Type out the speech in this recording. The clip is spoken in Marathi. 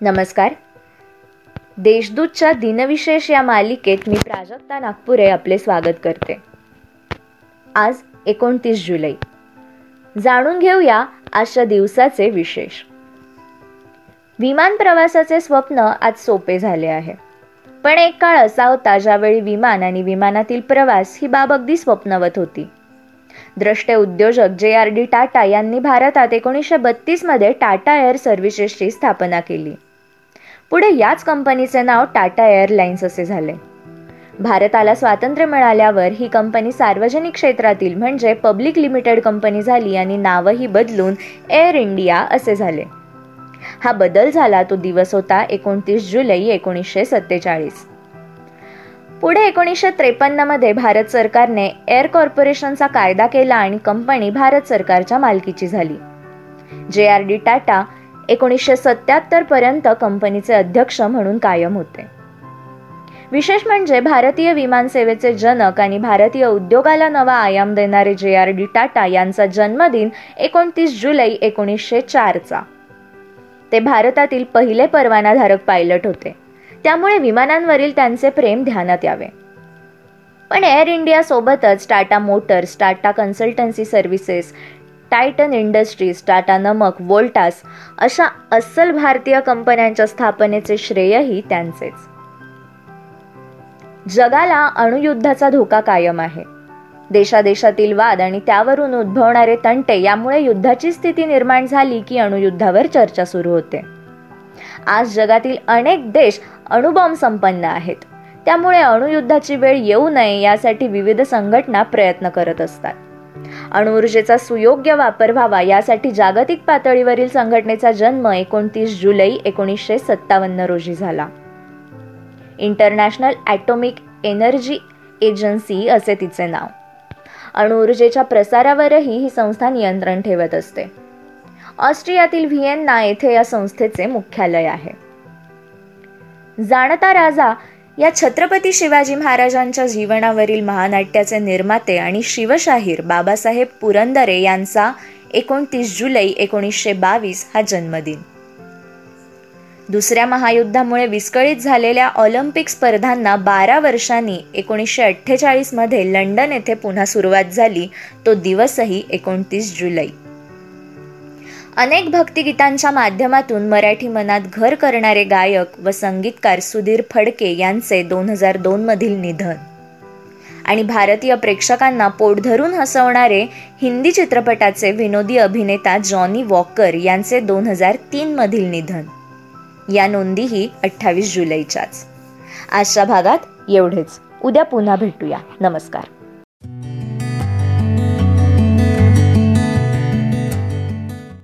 नमस्कार. देशदूतच्या दिनविशेष या मालिकेत मी प्राजक्ता नागपुरे आपले स्वागत करते. आज एकोणतीस जुलै. जाणून घेऊया आजच्या दिवसाचे विशेष. विमान प्रवासाचे स्वप्न आज सोपे झाले आहे. पण एक काळ असा होता ज्यावेळी विमान आणि विमानातील प्रवास ही बाब अगदी स्वप्नवत होती. द्रष्टे उद्योजक जे आर डी टाटा यांनी भारतात एकोणीसशे बत्तीसमध्ये टाटा एअर सर्व्हिसेसची स्थापना केली. पुढे याच कंपनीचे नाव टाटा एअरलाइन्स असे झाले भारताला स्वातंत्र्य मिळाल्यावर ही कंपनी सार्वजनिक क्षेत्रातील म्हणजे पब्लिक लिमिटेड कंपनी झाली आणि नावही बदलून एअर इंडिया असे झाले. हा बदल झाला तो दिवस होता एकोणतीस जुलै एकोणीसशे सत्तेचाळीस. पुढे एकोणीसशे त्रेपन्नमध्ये भारत सरकारने एअर कॉर्पोरेशनचा कायदा केला आणि कंपनी भारत सरकारच्या मालकीची झाली. जे आर डी टाटा एकोणीसशे सत्याहत्तर पर्यंत कंपनीचे अध्यक्ष म्हणून कायम होते. विशेष म्हणजे भारतीय विमानसेवेचे जनक आणि भारतीय उद्योगाला नवा आयाम देणारे जे आर डी टाटा यांचा जन्मदिन एकोणतीस जुलै एकोणीसशे चारचा. ते भारतातील पहिले परवानाधारक पायलट होते. त्यामुळे विमानांवरील त्यांचे प्रेम ध्यानात यावे. पण एअर इंडिया सोबतच Tata motors Tata consultancy services Titan industries Tata नमक वोल्टास अशा अस्सल भारतीय कंपन्यांच्या स्थापनेचे श्रेयही त्यांचेच. जगाला अणुयुद्धाचा धोका कायम आहे. देशादेशातील वाद आणि त्यावरून उद्भवणारे तंटे यामुळे युद्धाची स्थिती निर्माण झाली की अणुयुद्धावर चर्चा सुरू होते. आज जगातील अनेक देश अणुबॉम्ब संपन्न आहेत. त्यामुळे अणुयुद्धाची वेळ येऊ नये यासाठी विविध संघटना प्रयत्न करत असतात. अणुऊर्जेचा सुयोग्य वापर व्हावा यासाठी जागतिक पातळीवरील संघटनेचा जन्म एकोणतीस जुलै एकोणीसशे सत्तावन्न रोजी झाला. इंटरनॅशनल ॲटॉमिक एनर्जी एजन्सी असे तिचे नाव. अणुऊर्जेच्या प्रसारावरही ही संस्था नियंत्रण ठेवत असते. ऑस्ट्रियातील व्हिएन्ना येथे या संस्थेचे मुख्यालय आहे. जाणता राजा या छत्रपती शिवाजी महाराजांच्या जीवनावरील महानाट्याचे निर्माते आणि शिवशाहीर बाबासाहेब पुरंदरे यांचा एकोणतीस जुलै एकोणीसशे बावीस हा जन्मदिन. दुसऱ्या महायुद्धामुळे विस्कळीत झालेल्या ऑलिम्पिक स्पर्धांना बारा वर्षांनी एकोणीसशे अठ्ठेचाळीसमध्ये लंडन येथे पुन्हा सुरुवात झाली. तो दिवसही एकोणतीस जुलै. अनेक भक्तिगीतांच्या माध्यमातून मराठी मनात घर करणारे गायक व संगीतकार सुधीर फडके यांचे दोन हजार दोनमधील निधन. आणि भारतीय प्रेक्षकांना पोट धरून हसवणारे हिंदी चित्रपटाचे विनोदी अभिनेता जॉनी वॉकर यांचे दोन हजार तीनमधील निधन. या नोंदीही अठ्ठावीस जुलैच्याच. आजच्या भागात एवढेच. उद्या पुन्हा भेटूया. नमस्कार.